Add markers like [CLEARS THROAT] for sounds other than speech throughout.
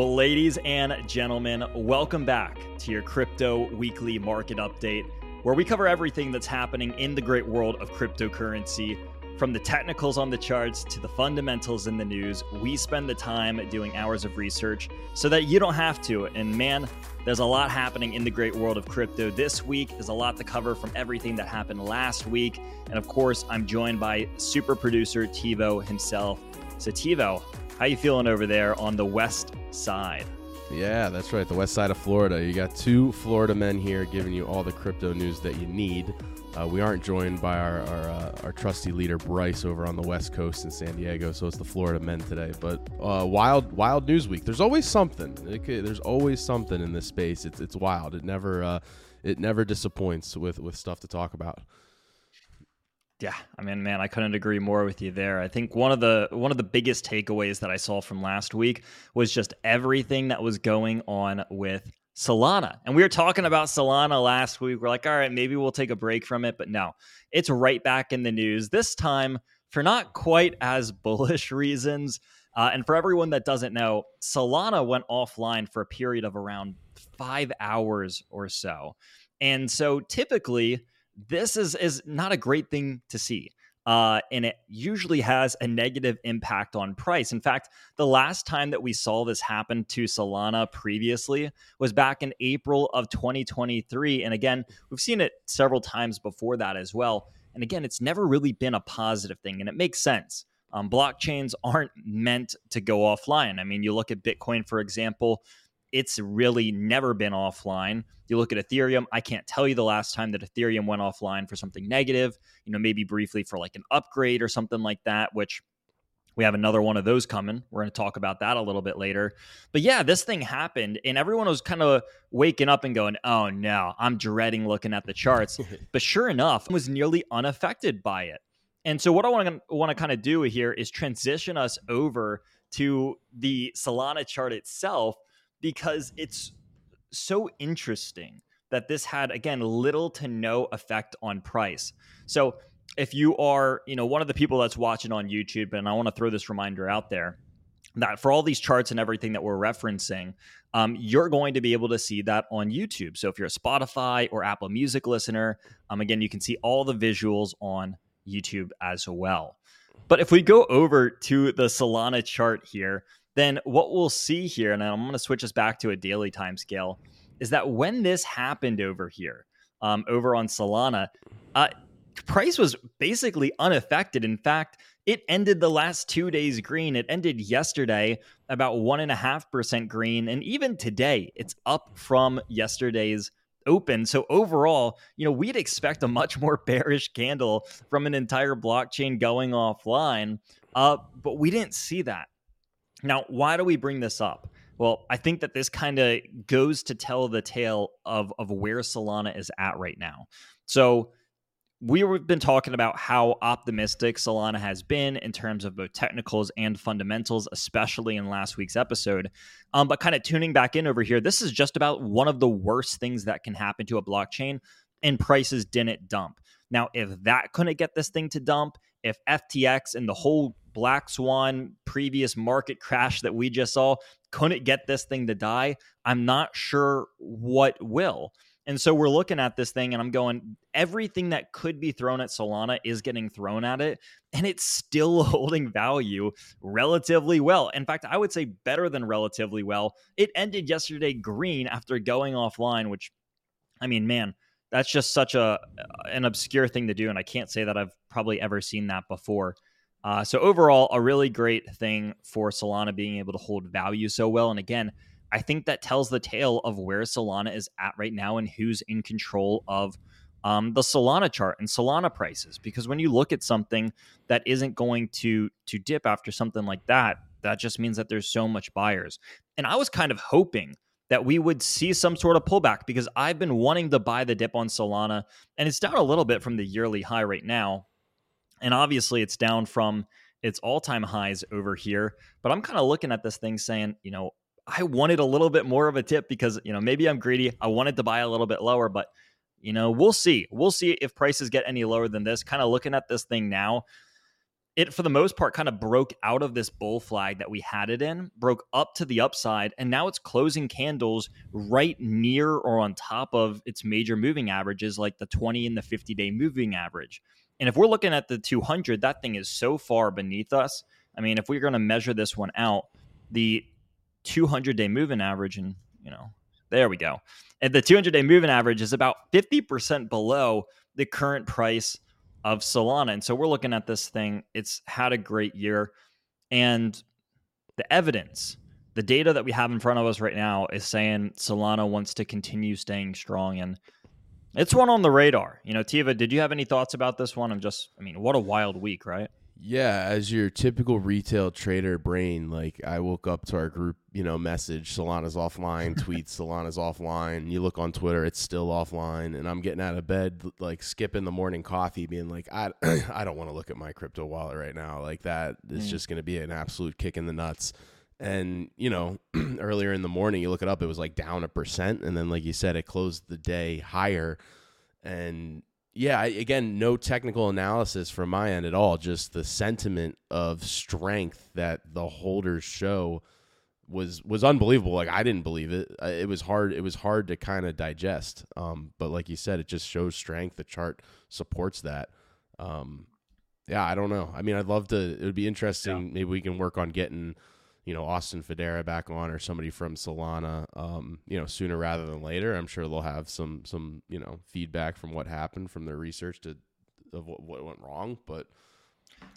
Well, ladies and gentlemen, welcome back to your crypto weekly market update, where we cover everything that's happening in the great world of cryptocurrency. From the technicals on the charts to the fundamentals in the news, we spend the time doing hours of research so that you don't have to. And man, there's a lot happening in the great world of crypto this week. There's a lot to cover from everything that happened last week. And of course, I'm joined by super producer Tevo himself. So, Tevo, how you feeling over there on the west side? Yeah, that's right. The west side of Florida. You got two Florida men here giving you all the crypto news that you need. Uh, we aren't joined by our our, uh, our, trusty leader Bryce over on the west coast in San Diego, so it's the Florida men today. But uh, wild wild news week. There's always something. there's always something in this space. It's it's wild. It never uh, it never disappoints with with stuff to talk about. Yeah, I mean, man, I couldn't agree more with you there. I think one of the one of the biggest takeaways that I saw from last week was just everything that was going on with Solana. And we were talking about Solana last week. We're like, all right, maybe we'll take a break from it, but no. It's right back in the news. This time for not quite as [LAUGHS] bullish reasons. Uh, and for everyone that doesn't know, Solana went offline for a period of around five hours or so. And so typically, this is is not a great thing to see. Uh, and it usually has a negative impact on price. In fact, the last time that we saw this happen to Solana previously was back in April of 2023. And again, we've seen it several times before that as well. And again, it's never really been a positive thing, and it makes sense. Um, blockchains aren't meant to go offline. I mean, you look at Bitcoin, for example, it's really never been offline. You look at Ethereum, I can't tell you the last time that Ethereum went offline for something negative, you know, maybe briefly for like an upgrade or something like that, which we have another one of those coming. We're going to talk about that a little bit later. But yeah, this thing happened and everyone was kind of waking up and going, "Oh no, I'm dreading looking at the charts." [LAUGHS] but sure enough, was nearly unaffected by it. And so what I want to want to kind of do here is transition us over to the Solana chart itself because it's so interesting that this had again little to no effect on price. So if you are, you know, one of the people that's watching on YouTube, and I want to throw this reminder out there that for all these charts and everything that we're referencing, um, you're going to be able to see that on YouTube. So if you're a Spotify or Apple Music listener, um, again, you can see all the visuals on YouTube as well. But if we go over to the Solana chart here, then what we'll see here, and I'm going to switch us back to a daily time scale, is that when this happened over here, um, over on Solana, uh, price was basically unaffected. In fact, it ended the last two days green. It ended yesterday about one and a half percent green, and even today, it's up from yesterday's open. So overall, you know, we'd expect a much more [LAUGHS] bearish candle from an entire blockchain going offline, uh, but we didn't see that. Now, why do we bring this up? Well, I think that this kind of goes to tell the tale of, of where Solana is at right now. So, we've been talking about how optimistic Solana has been in terms of both technicals and fundamentals, especially in last week's episode. Um, but kind of tuning back in over here, this is just about one of the worst things that can happen to a blockchain, and prices didn't dump. Now, if that couldn't get this thing to dump, if FTX and the whole black swan previous market crash that we just saw couldn't get this thing to die, I'm not sure what will. And so we're looking at this thing and I'm going, everything that could be thrown at Solana is getting thrown at it, and it's still [LAUGHS] holding value relatively well. In fact, I would say better than relatively well. It ended yesterday green after going offline, which, I mean, man, that's just such a an obscure thing to do, and I can't say that I've probably ever seen that before. Uh, so overall, a really great thing for Solana being able to hold value so well. And again, I think that tells the tale of where Solana is at right now and who's in control of um, the Solana chart and Solana prices. Because when you look at something that isn't going to to dip after something like that, that just means that there's so much buyers. And I was kind of hoping that we would see some sort of pullback because I've been wanting to buy the dip on Solana, and it's down a little bit from the yearly high right now. And obviously, it's down from its all time highs over here. But I'm kind of looking at this thing saying, you know, I wanted a little bit more of a tip because, you know, maybe I'm greedy. I wanted to buy a little bit lower, but, you know, we'll see. We'll see if prices get any lower than this. Kind of looking at this thing now, it for the most part kind of broke out of this bull flag that we had it in, broke up to the upside, and now it's closing candles right near or on top of its major moving averages, like the 20 and the 50 day moving average. And if we're looking at the 200, that thing is so far beneath us. I mean, if we're going to measure this one out, the 200 day moving average, and you know, there we go. And the 200 day moving average is about 50% below the current price of Solana. And so we're looking at this thing. It's had a great year. And the evidence, the data that we have in front of us right now is saying Solana wants to continue staying strong. And it's one on the radar. You know, Tevo, did you have any thoughts about this one? I'm just, I mean, what a wild week, right? Yeah, as your typical retail trader brain, like I woke up to our group, you know, message Solana's offline, [LAUGHS] tweets Solana's offline. You look on Twitter, it's still offline, and I'm getting out of bed, like skipping the morning coffee, being like, I, [CLEARS THROAT] I don't want to look at my crypto wallet right now. Like that is mm. just going to be an absolute kick in the nuts. And you know, [CLEARS THROAT] earlier in the morning, you look it up, it was like down a percent, and then like you said, it closed the day higher, and yeah, again, no technical analysis from my end at all. Just the sentiment of strength that the holders show was was unbelievable. Like I didn't believe it. It was hard. It was hard to kind of digest. Um, but like you said, it just shows strength. The chart supports that. Um, yeah, I don't know. I mean, I'd love to. It would be interesting. Yeah. Maybe we can work on getting you know Austin Federa back on or somebody from Solana, um, you know, sooner rather than later. I'm sure they'll have some some you know feedback from what happened from their research to of what, what went wrong. But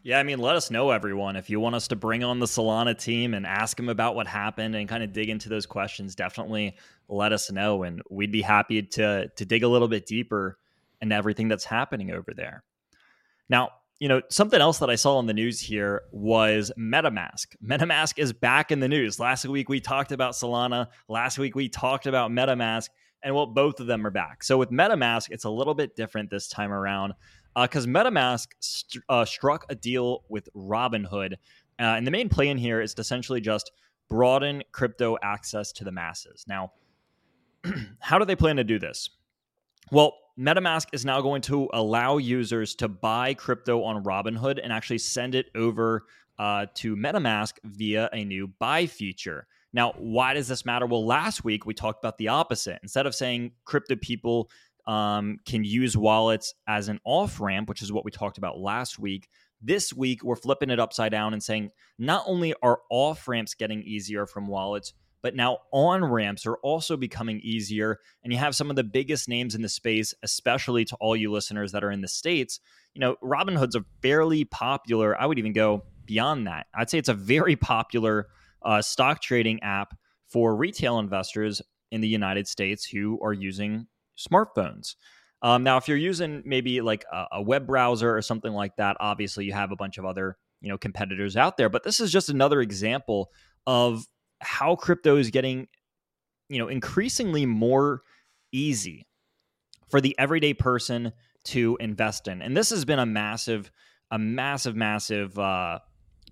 yeah, I mean, let us know, everyone. If you want us to bring on the Solana team and ask them about what happened and kind of dig into those questions, definitely let us know, and we'd be happy to to dig a little bit deeper into everything that's happening over there. Now, you know, something else that I saw in the news here was MetaMask. MetaMask is back in the news. Last week we talked about Solana. Last week we talked about MetaMask, and well, both of them are back. So with MetaMask, it's a little bit different this time around because uh, MetaMask st- uh, struck a deal with Robinhood, uh, and the main plan here is to essentially just broaden crypto access to the masses. Now, [CLEARS THROAT] how do they plan to do this? Well, MetaMask is now going to allow users to buy crypto on Robinhood and actually send it over uh, to MetaMask via a new buy feature. Now, why does this matter? Well, last week we talked about the opposite. Instead of saying crypto people um, can use wallets as an off ramp, which is what we talked about last week, this week we're flipping it upside down and saying not only are off ramps getting easier from wallets, but now on ramps are also becoming easier. And you have some of the biggest names in the space, especially to all you listeners that are in the States. You know, Robinhood's a fairly popular, I would even go beyond that. I'd say it's a very popular uh, stock trading app for retail investors in the United States who are using smartphones. Um, now, if you're using maybe like a, a web browser or something like that, obviously you have a bunch of other you know competitors out there. But this is just another example of how crypto is getting, you know, increasingly more easy for the everyday person to invest in. And this has been a massive, a massive, massive uh,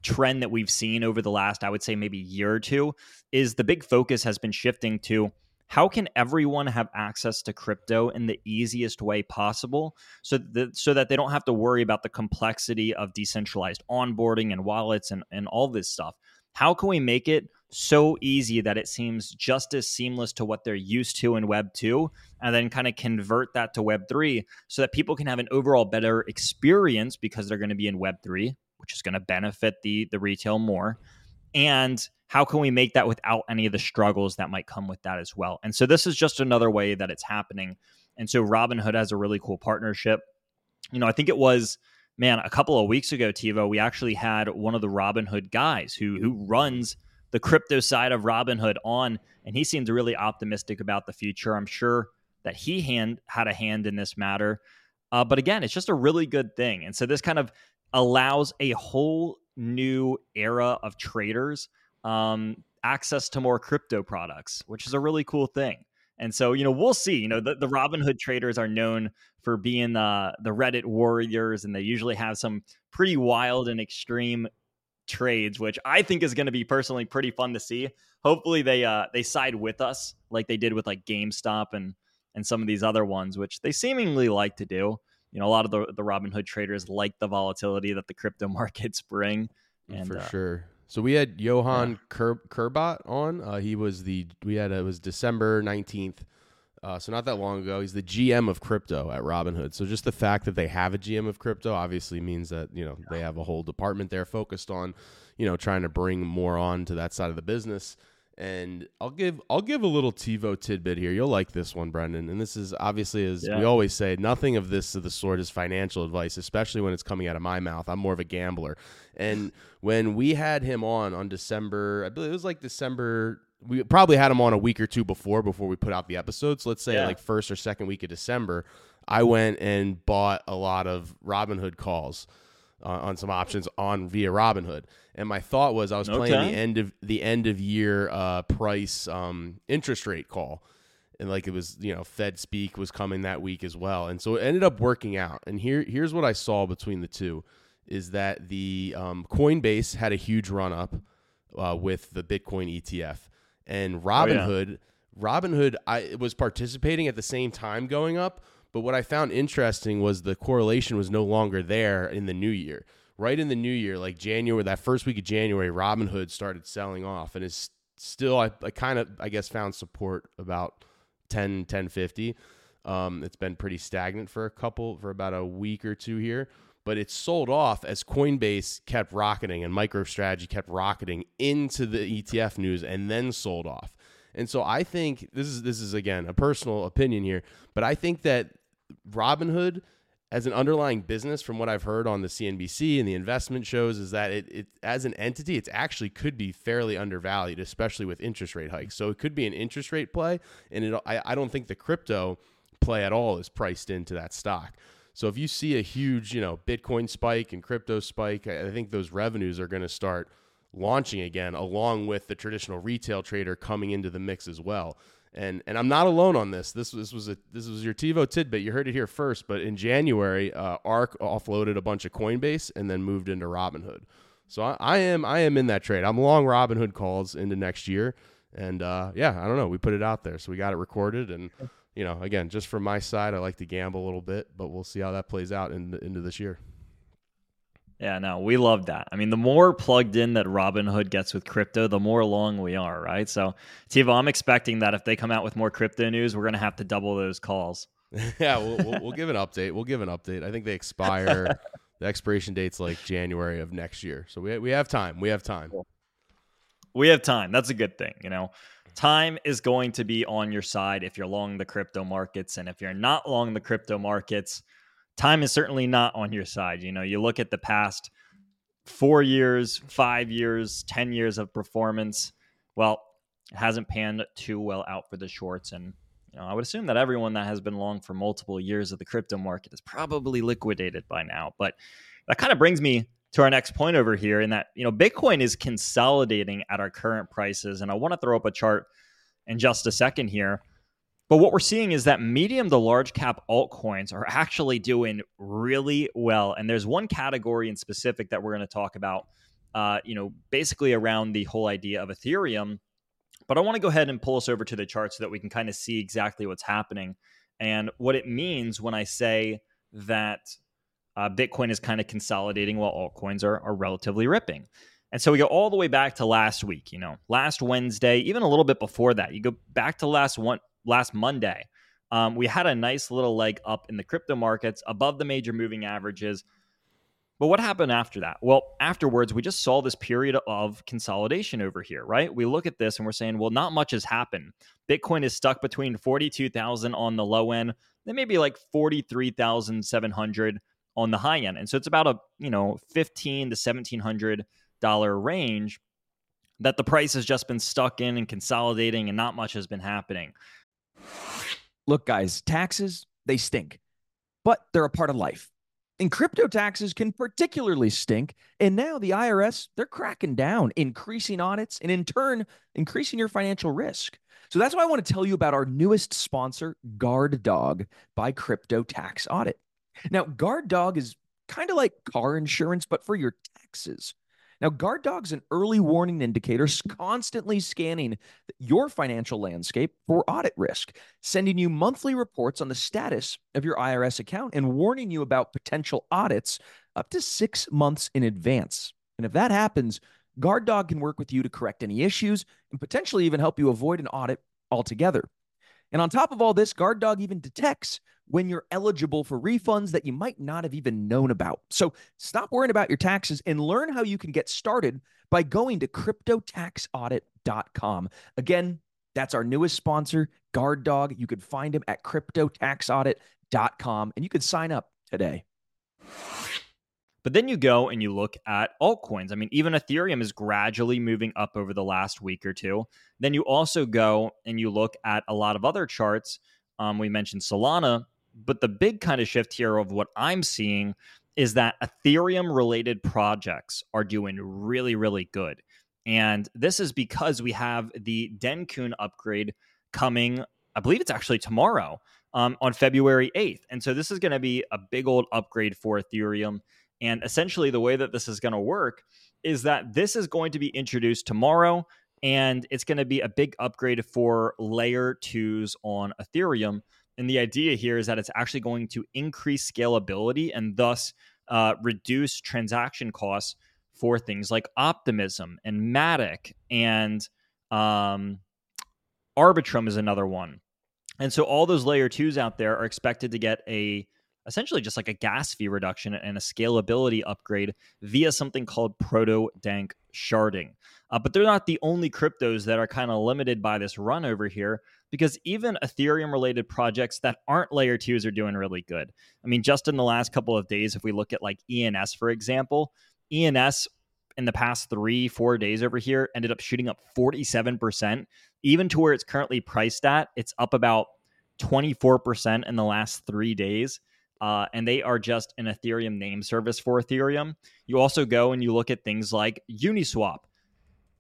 trend that we've seen over the last, I would say, maybe year or two. Is the big focus has been shifting to how can everyone have access to crypto in the easiest way possible so that, so that they don't have to worry about the complexity of decentralized onboarding and wallets and, and all this stuff how can we make it so easy that it seems just as seamless to what they're used to in Web 2 and then kind of convert that to Web 3 so that people can have an overall better experience because they're going to be in Web 3, which is going to benefit the the retail more. And how can we make that without any of the struggles that might come with that as well? And so this is just another way that it's happening. And so Robinhood has a really cool partnership. You know, I think it was man, a couple of weeks ago, Tevo, we actually had one of the Robinhood guys who who runs the crypto side of Robinhood on, and he seemed really optimistic about the future. I'm sure that he hand had a hand in this matter. Uh, but again, it's just a really good thing. And so this kind of allows a whole new era of traders um, access to more crypto products, which is a really cool thing. And so, you know, we'll see. You know, the, the Robinhood traders are known for being the the Reddit warriors, and they usually have some pretty wild and extreme trades, which I think is going to be personally pretty fun to see. Hopefully, they uh they side with us like they did with like GameStop and and some of these other ones, which they seemingly like to do. you know, a lot of the the Robinhood traders like the volatility that the crypto [LAUGHS] markets bring. And, For uh, sure. So we had Johan yeah. Ker- Kerbrat on. Uh, he was the we had it was December nineteenth. Uh, so not that long ago, he's the GM of crypto at Robinhood. So just the fact that they have a GM of crypto obviously means that you know they have a whole department there focused on, you know, trying to bring more on to that side of the business. And I'll give I'll give a little Tevo tidbit here. You'll like this one, Brendan. And this is obviously as yeah. we always say, nothing of this of the sort is financial advice, especially when it's coming out of my mouth. I'm more of a gambler. And when we had him on on December, I believe it was like December we probably had him on a week or two before before we put out the episodes. let's say yeah. like first or second week of December, I went and bought a lot of Robinhood calls uh, on some options on via Robinhood. And my thought was I was okay. playing the end of the end of year uh, price um, interest rate call. And like it was, you know, Fed speak was coming that week as well. And so it ended up working out. And here here's what I saw between the two is that the um, Coinbase had a huge run up uh, with the Bitcoin ETF and Robinhood, oh, yeah. Robinhood, I was participating at the same time going up. But what I found interesting was the correlation was no longer there in the new year. Right in the new year, like January, that first week of January, Robinhood started selling off, and it's still I, I kind of I guess found support about 10 1050. Um, it's been pretty stagnant for a couple for about a week or two here but it sold off as Coinbase kept rocketing and MicroStrategy kept rocketing into the ETF news and then sold off. And so I think this is this is again a personal opinion here, but I think that Robinhood as an underlying business from what I've heard on the CNBC and the investment shows is that it, it as an entity it actually could be fairly undervalued especially with interest rate hikes. So it could be an interest rate play and it I, I don't think the crypto play at all is priced into that stock. So if you see a huge, you know, Bitcoin spike and crypto spike, I think those revenues are going to start launching again, along with the traditional retail trader coming into the mix as well. And and I'm not alone on this. This this was a this was your Tevo tidbit. You heard it here first. But in January, uh, Ark offloaded a bunch of Coinbase and then moved into Robinhood. So I, I am I am in that trade. I'm long Robinhood calls into next year. And uh, yeah, I don't know. We put it out there, so we got it recorded and you know, again, just from my side, I like to gamble a little bit, but we'll see how that plays out in, into this year. Yeah, no, we love that. I mean, the more plugged in that Robinhood gets with crypto, the more along we are, right? So, Tevo, I'm expecting that if they come out with more crypto news, we're going to have to double those calls. [LAUGHS] yeah, we'll, we'll, we'll, give an update. We'll give an update. I think they expire. [LAUGHS] the expiration date's like January of next year, so we we have time. We have time. We have time. That's a good thing, you know time is going to be on your side if you're long the crypto markets. And if you're not long the crypto markets, time is certainly not on your side. You know, you look at the past four years, five years, 10 years of performance. Well, it hasn't panned too well out for the shorts. And, you know, I would assume that everyone that has been long for multiple years of the crypto market is probably liquidated by now. But that kind of brings me to our next point over here in that you know bitcoin is consolidating at our current prices and i want to throw up a chart in just a second here but what we're seeing is that medium to large cap altcoins are actually doing really well and there's one category in specific that we're going to talk about uh, you know basically around the whole idea of ethereum but i want to go ahead and pull us over to the chart so that we can kind of see exactly what's happening and what it means when i say that uh, Bitcoin is kind of consolidating while altcoins are, are relatively ripping. And so we go all the way back to last week, you know, last Wednesday, even a little bit before that. You go back to last one last Monday. Um, we had a nice little leg up in the crypto markets above the major moving averages. But what happened after that? Well, afterwards, we just saw this period of consolidation over here, right? We look at this and we're saying, well, not much has happened. Bitcoin is stuck between 42,000 on the low end, then maybe like 43,700 on the high end. And so it's about a, you know, 15 to 1700 dollar range that the price has just been stuck in and consolidating and not much has been happening. Look, guys, taxes, they stink. But they're a part of life. And crypto taxes can particularly stink. And now the IRS, they're cracking down, increasing audits, and in turn, increasing your financial risk. So that's why I want to tell you about our newest sponsor, Guard Dog by Crypto Tax Audit. Now, Guard Dog is kind of like car insurance, but for your taxes. Now, Guard Dog's an early warning indicator constantly scanning your financial landscape for audit risk, sending you monthly reports on the status of your IRS account and warning you about potential audits up to six months in advance. And if that happens, Guard Dog can work with you to correct any issues and potentially even help you avoid an audit altogether. And on top of all this, Guard Dog even detects when you're eligible for refunds that you might not have even known about. So stop worrying about your taxes and learn how you can get started by going to cryptotaxaudit.com. Again, that's our newest sponsor, Guard Dog. You can find him at cryptotaxaudit.com and you can sign up today. But then you go and you look at altcoins. I mean, even Ethereum is gradually moving up over the last week or two. Then you also go and you look at a lot of other charts. Um, we mentioned Solana, but the big kind of shift here of what I'm seeing is that Ethereum related projects are doing really, really good. And this is because we have the Dencun upgrade coming, I believe it's actually tomorrow um, on February 8th. And so this is going to be a big old upgrade for Ethereum. And essentially, the way that this is going to work is that this is going to be introduced tomorrow, and it's going to be a big upgrade for layer twos on Ethereum. And the idea here is that it's actually going to increase scalability and thus uh, reduce transaction costs for things like Optimism and Matic and um, Arbitrum is another one. And so all those layer twos out there are expected to get a essentially just like a gas fee reduction and a scalability upgrade via something called proto dank sharding. Uh, but they're not the only cryptos that are kind of limited by this run over here because even Ethereum related projects that aren't layer twos are doing really good. I mean, just in the last couple of days, if we look at like ENS, for example, ENS in the past three, four days over here ended up shooting up 47%, even to where it's currently priced at. It's up about 24% in the last three days uh, and they are just an Ethereum name service for Ethereum. You also go and you look at things like Uniswap,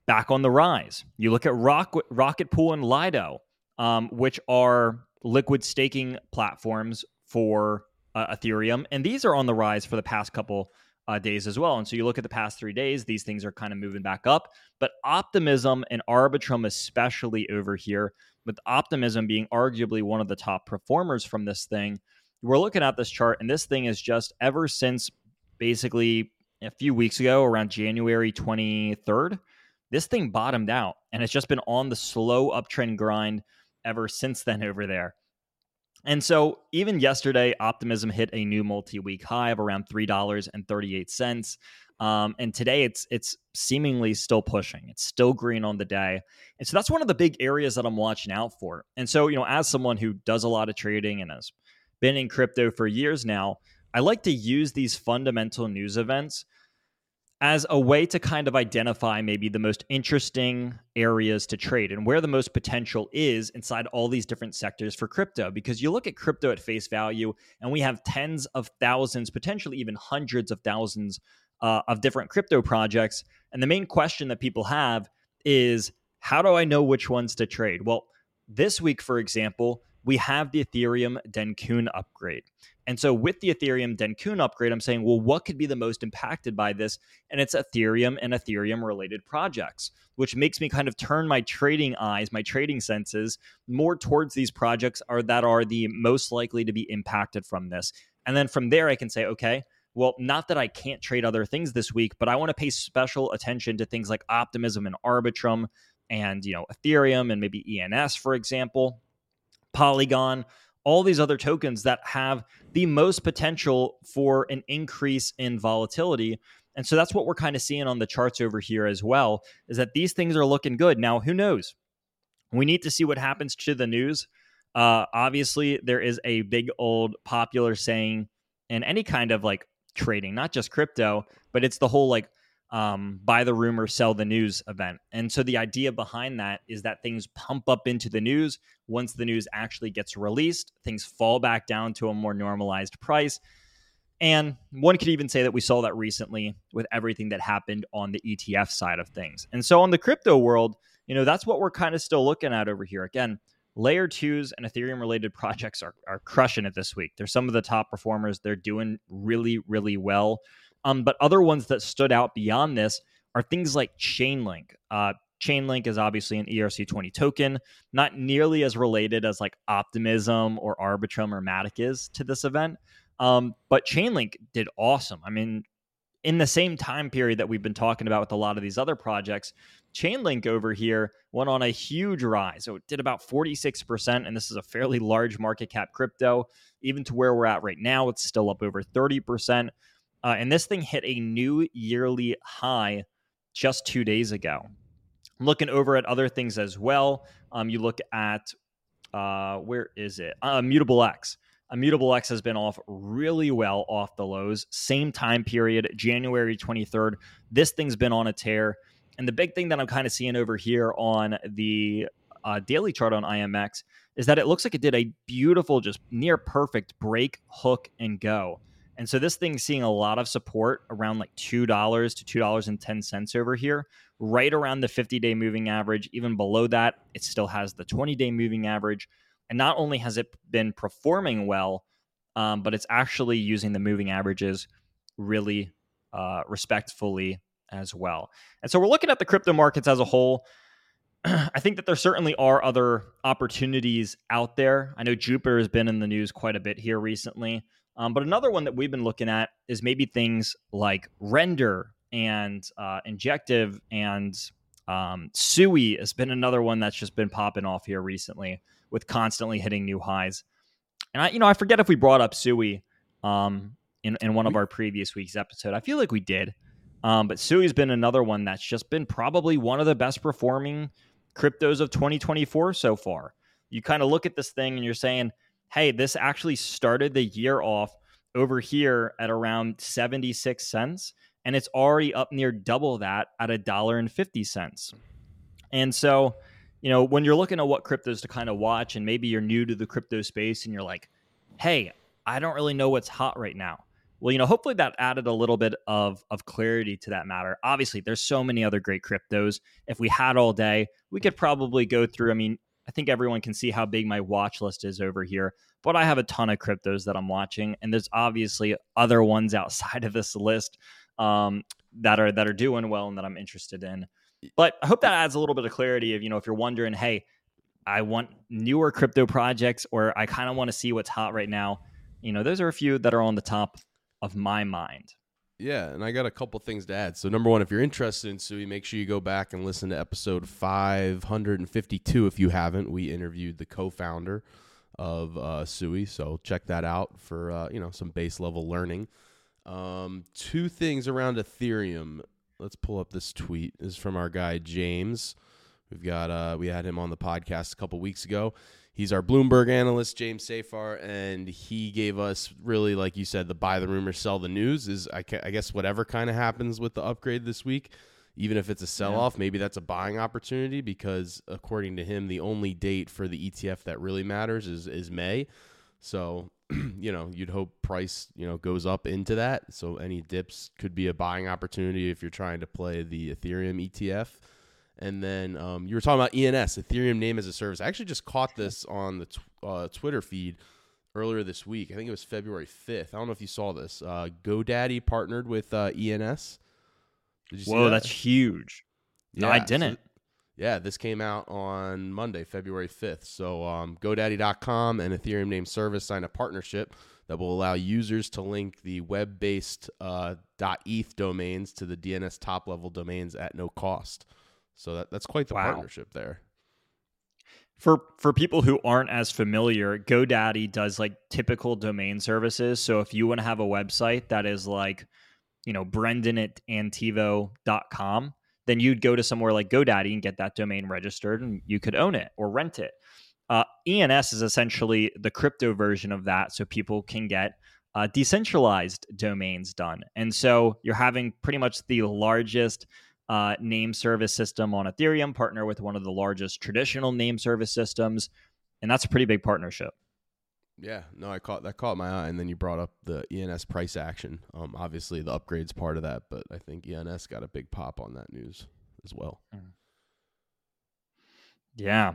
back on the rise. You look at Rock, Rocket Pool and Lido, um, which are liquid staking platforms for uh, Ethereum, and these are on the rise for the past couple uh, days as well. And so you look at the past three days; these things are kind of moving back up. But Optimism and Arbitrum, especially over here, with Optimism being arguably one of the top performers from this thing we're looking at this chart, and this thing is just ever since basically a few weeks ago, around January 23rd, this thing bottomed out and it's just been on the slow uptrend grind ever since then over there. And so even yesterday, Optimism hit a new multi-week high of around three dollars and thirty-eight cents. Um, and today it's it's seemingly still pushing. It's still green on the day. And so that's one of the big areas that I'm watching out for. And so, you know, as someone who does a lot of trading and has been in crypto for years now, I like to use these fundamental news events as a way to kind of identify maybe the most interesting areas to trade and where the most potential is inside all these different sectors for crypto. Because you look at crypto at face value, and we have tens of thousands, potentially even hundreds of thousands uh, of different crypto projects. And the main question that people have is how do I know which ones to trade? Well, this week, for example, we have the Ethereum Dencun upgrade. And so with the Ethereum Dencun upgrade, I'm saying, well, what could be the most impacted by this? And it's Ethereum and Ethereum related projects, which makes me kind of turn my trading eyes, my trading senses more towards these projects are that are the most likely to be impacted from this. And then from there, I can say, okay, well, not that I can't trade other things this week, but I want to pay special attention to things like Optimism and Arbitrum and, you know, Ethereum and maybe ENS, for example Polygon, all these other tokens that have the most potential for an increase in volatility. And so that's what we're kind of seeing on the charts over here as well is that these things are looking good. Now, who knows? We need to see what happens to the news. Uh, obviously, there is a big old popular saying in any kind of like trading, not just crypto, but it's the whole like um, buy the rumor, sell the news event. And so the idea behind that is that things pump up into the news. Once the news actually gets released, things fall back down to a more normalized price. And one could even say that we saw that recently with everything that happened on the ETF side of things. And so on the crypto world, you know, that's what we're kind of still looking at over here. Again, layer twos and Ethereum related projects are, are crushing it this week. They're some of the top performers. They're doing really, really well. Um, but other ones that stood out beyond this are things like Chainlink. Uh, Chainlink is obviously an ERC20 token, not nearly as related as like Optimism or Arbitrum or Matic is to this event. Um, but Chainlink did awesome. I mean, in the same time period that we've been talking about with a lot of these other projects, Chainlink over here went on a huge rise. So it did about 46%, and this is a fairly large market cap crypto. Even to where we're at right now, it's still up over 30%. Uh, and this thing hit a new yearly high just two days ago. looking over at other things as well. Um, you look at, uh, where is it? Uh, X. Immutable X has been off really well off the lows. Same time period, January 23rd. This thing's been on a tear. And the big thing that I'm kind of seeing over here on the uh, daily chart on IMX is that it looks like it did a beautiful, just near perfect break, hook, and go. And so this thing's seeing a lot of support around like $2 to $2.10 over here, right around the 50 day moving average. Even below that, it still has the 20 day moving average. And not only has it been performing well, um, but it's actually using the moving averages really uh, respectfully as well. And so we're looking at the crypto markets as a whole. [CLEARS THROAT] I think that there certainly are other opportunities out there. I know Jupiter has been in the news quite a bit here recently. Um, but another one that we've been looking at is maybe things like Render and uh, Injective and um, Sui has been another one that's just been popping off here recently with constantly hitting new highs. And I, you know, I forget if we brought up Sui um, in in one of our previous week's episode. I feel like we did, um, but Sui's been another one that's just been probably one of the best performing cryptos of 2024 so far. You kind of look at this thing and you're saying, "Hey, this actually started the year off over here at around 76 cents." And it's already up near double that at a dollar and fifty cents. And so, you know, when you're looking at what cryptos to kind of watch, and maybe you're new to the crypto space and you're like, hey, I don't really know what's hot right now. Well, you know, hopefully that added a little bit of, of clarity to that matter. Obviously, there's so many other great cryptos. If we had all day, we could probably go through. I mean, I think everyone can see how big my watch list is over here, but I have a ton of cryptos that I'm watching, and there's obviously other ones outside of this list um, that are that are doing well and that I'm interested in. But I hope that adds a little bit of clarity of, you know, if you're wondering, hey, I want newer crypto projects or I kind of want to see what's hot right now, you know, those are a few that are on the top of my mind. Yeah, and I got a couple things to add. So number one, if you're interested in Sui, make sure you go back and listen to episode 552 if you haven't. We interviewed the co-founder of uh, Sui, so check that out for uh, you know some base level learning. Um, two things around Ethereum let's pull up this tweet. This is from our guy James. We've got uh, we had him on the podcast a couple weeks ago. He's our Bloomberg analyst, James Seyffart, and he gave us really, like you said, the buy the rumor, sell the news. Is I, I guess whatever kind of happens with the upgrade this week, even if it's a sell off, yeah. maybe that's a buying opportunity because according to him, the only date for the ETF that really matters is is May. So [CLEARS THROAT] you know, you'd hope price, you know, goes up into that. So any dips could be a buying opportunity if you're trying to play the Ethereum ETF. And then um, you were talking about ENS, Ethereum Name as a Service. I actually just caught this on the tw- uh, Twitter feed earlier this week. I think it was February 5th. I don't know if you saw this. Uh, GoDaddy partnered with uh, ENS. Whoa, that? that's huge. Yeah, no, I didn't. So yeah, this came out on Monday, February 5th. So um, GoDaddy.com and Ethereum Name Service signed a partnership that will allow users to link the web-based uh, .eth domains to the DNS top-level domains at no cost. So that, that's quite the wow. partnership there. For for people who aren't as familiar, GoDaddy does like typical domain services. So if you want to have a website that is like, you know, Brendan at antivo.com, then you'd go to somewhere like GoDaddy and get that domain registered and you could own it or rent it. Uh, ENS is essentially the crypto version of that, so people can get uh, decentralized domains done. And so you're having pretty much the largest uh, name service system on Ethereum partner with one of the largest traditional name service systems. And that's a pretty big partnership. Yeah, no, I caught that caught my eye, and then you brought up the ENS price action. Um, obviously the upgrades part of that, but I think ENS got a big pop on that news as well. Mm. Yeah.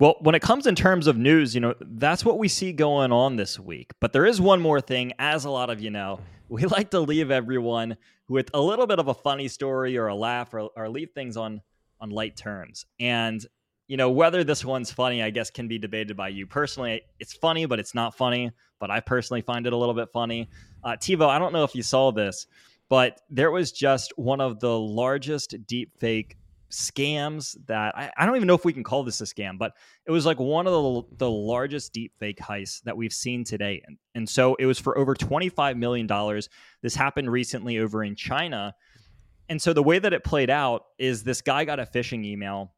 Well, when it comes in terms of news, you know, that's what we see going on this week. But there is one more thing, as a lot of you know, we like to leave everyone with a little bit of a funny story or a laugh or, or leave things on on light terms. And you know whether this one's funny, I guess, can be debated by you personally. It's funny, but it's not funny. But I personally find it a little bit funny. Uh, Tevo, I don't know if you saw this, but there was just one of the largest deep fake scams that I, I, don't even know if we can call this a scam, but it was like one of the, the largest deep fake heists that we've seen today. And, and so it was for over $25 million. This happened recently over in China. And so the way that it played out is this guy got a phishing email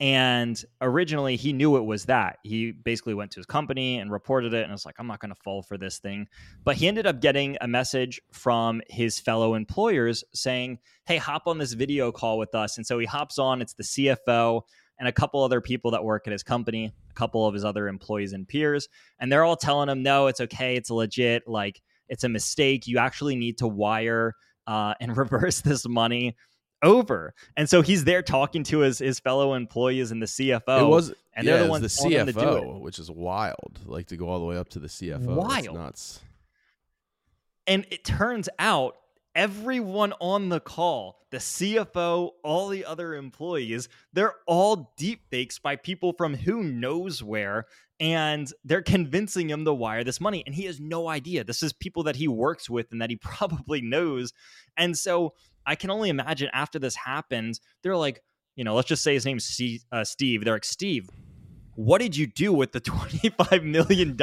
and originally, he knew it was that. He basically went to his company and reported it and was like, I'm not going to fall for this thing. But he ended up getting a message from his fellow employers saying, Hey, hop on this video call with us. And so he hops on, it's the CFO and a couple other people that work at his company, a couple of his other employees and peers. And they're all telling him, No, it's okay. It's legit. Like, it's a mistake. You actually need to wire uh, and [LAUGHS] reverse this money over. And so he's there talking to his his fellow employees and the CFO. It was and yeah, they're the ones the CFO, which is wild. Like to go all the way up to the CFO. Wild. Nuts. And it turns out everyone on the call, the CFO, all the other employees, they're all deep fakes by people from who knows where. And they're convincing him to wire this money. And he has no idea. This is people that he works with and that he [LAUGHS] probably knows. And so I can only imagine after this happens, they're like, you know, let's just say his name's C- uh, Steve. They're like, Steve, what did you do with the [LAUGHS] $25 million?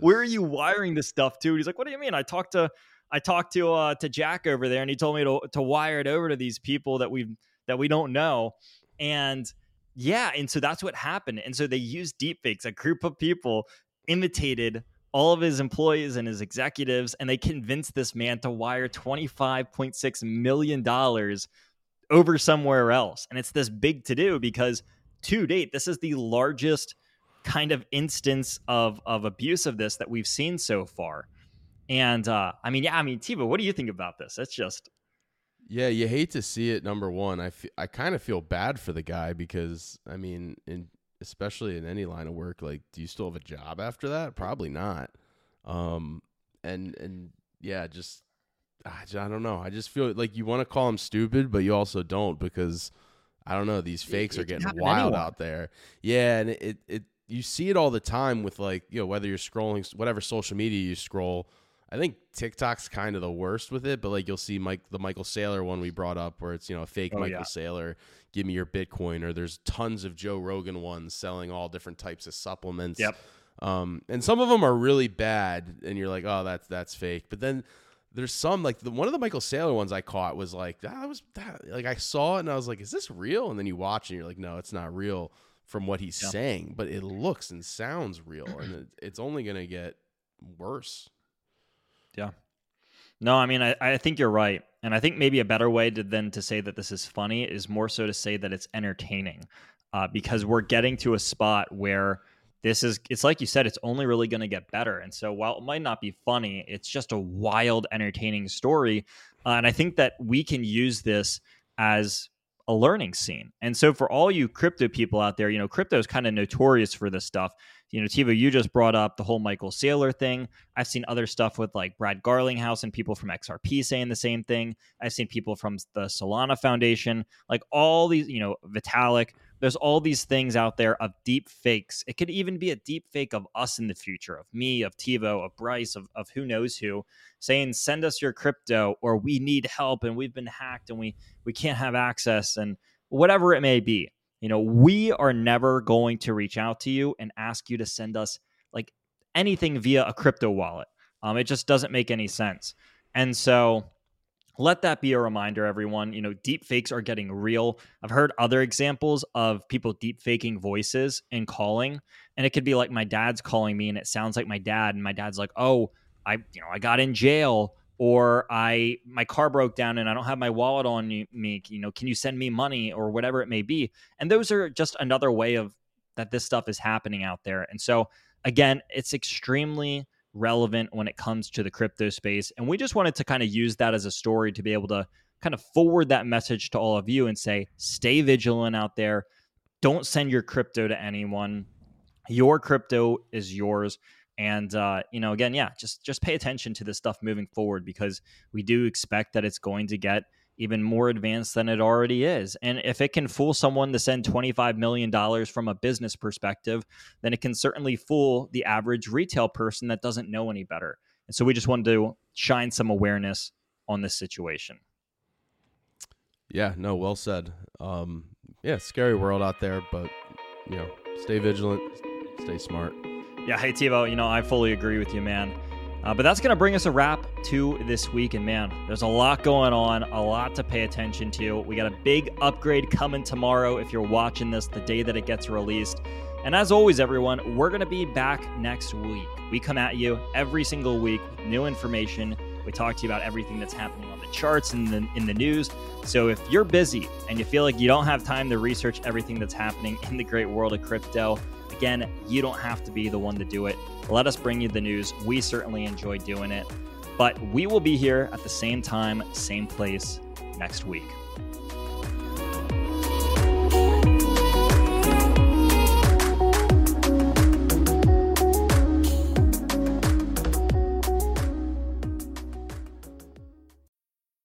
Where are you wiring this stuff to? And he's like, what do you mean? I talked to, I talked to, uh, to Jack over there and he told me to, to wire it over to these people that we that we don't know. And yeah. And so that's what happened. And so they used deepfakes. A group of people imitated all of his employees and his executives, and they convinced this man to wire $25.6 million over somewhere else. And it's this big to do because to date, this is the largest kind of instance of, of abuse of this that we've seen so far. And uh, I mean, yeah, I mean, Tevo, what do you think about this? It's just. Yeah, you hate to see it. Number one, I, f- I kind of feel bad for the guy because, I mean, in especially in any line of work, like, do you still have a job after that? Probably not. Um, and and yeah, just I, I don't know. I just feel like you want to call them stupid, but you also don't because I don't know. These fakes it, are getting wild out there. Yeah, and it, it it you see it all the time with like you know whether you're scrolling whatever social media you scroll. I think TikTok's kind of the worst with it, but like you'll see Mike the Michael Saylor one we brought up where it's you know a fake oh, Michael yeah. Saylor give me your Bitcoin, or there's tons of Joe Rogan ones selling all different types of supplements. Yep. Um, and some of them are really bad, and you're like, oh, that's that's fake. But then there's some like the one of the Michael Saylor ones I caught was like that was that like I saw it and I was like, is this real? And then you watch and you're like, no, it's not real from what he's yep. saying, but it looks and sounds real, and it, it's only gonna get worse. Yeah. No, I mean, I, I think you're right. And I think maybe a better way to, than to say that this is funny is more so to say that it's entertaining uh, because we're getting to a spot where this is, it's like you said, it's only really going to get better. And so while it might not be funny, it's just a wild, entertaining story. Uh, and I think that we can use this as a learning scene. And so for all you crypto people out there, you know, crypto is kind of notorious for this stuff you know, Tevo, you just brought up the whole Michael Saylor thing. I've seen other stuff with like Brad Garlinghouse and people from XRP saying the same thing. I've seen people from the Solana Foundation, like all these, you know, Vitalik. There's all these things out there of deep fakes. It could even be a deep fake of us in the future, of me, of Tevo, of Bryce, of, of who knows who, saying, send us your crypto or we need help and we've been hacked and we we can't have access and whatever it may be you know, we are never going to reach out to you and ask you to send us like anything via a crypto wallet. Um, it just doesn't make any sense. And so let that be a reminder, everyone. You know, deep fakes are getting real. I've heard other examples of people deep faking voices and calling. And it could be like my dad's calling me and it sounds like my dad. And my dad's like, oh, I, you know, I got in jail or I my car broke down and I don't have my wallet on me, you know, can you send me money or whatever it may be? And those are just another way of that this stuff is happening out there. And so again, it's extremely relevant when it comes to the crypto space and we just wanted to kind of use that as a story to be able to kind of forward that message to all of you and say stay vigilant out there. Don't send your crypto to anyone. Your crypto is yours And uh, you know, again, yeah, just just pay attention to this stuff moving forward because we do expect that it's going to get even more advanced than it already is. And if it can fool someone to send $25 million from a business perspective, then it can certainly fool the average retail person that doesn't know any better. And so we just wanted to shine some awareness on this situation. Yeah, no, well said. Um, yeah, scary world out there, but you know, stay vigilant, stay smart. Yeah, hey Tevo, you know, I fully agree with you, man. Uh, but that's going to bring us a wrap to this week. And man, there's a lot going on, a lot to pay attention to. We got a big upgrade coming tomorrow if you're watching this the day that it gets released. And as always, everyone, we're going to be back next week. We come at you every single week with new information. We talk to you about everything that's happening on the charts and the, in the news. So if you're busy and you feel like you don't have time to research everything that's happening in the great world of crypto, again, you don't have to be the one to do it. Let us bring you the news. We certainly enjoy doing it. But we will be here at the same time, same place next week.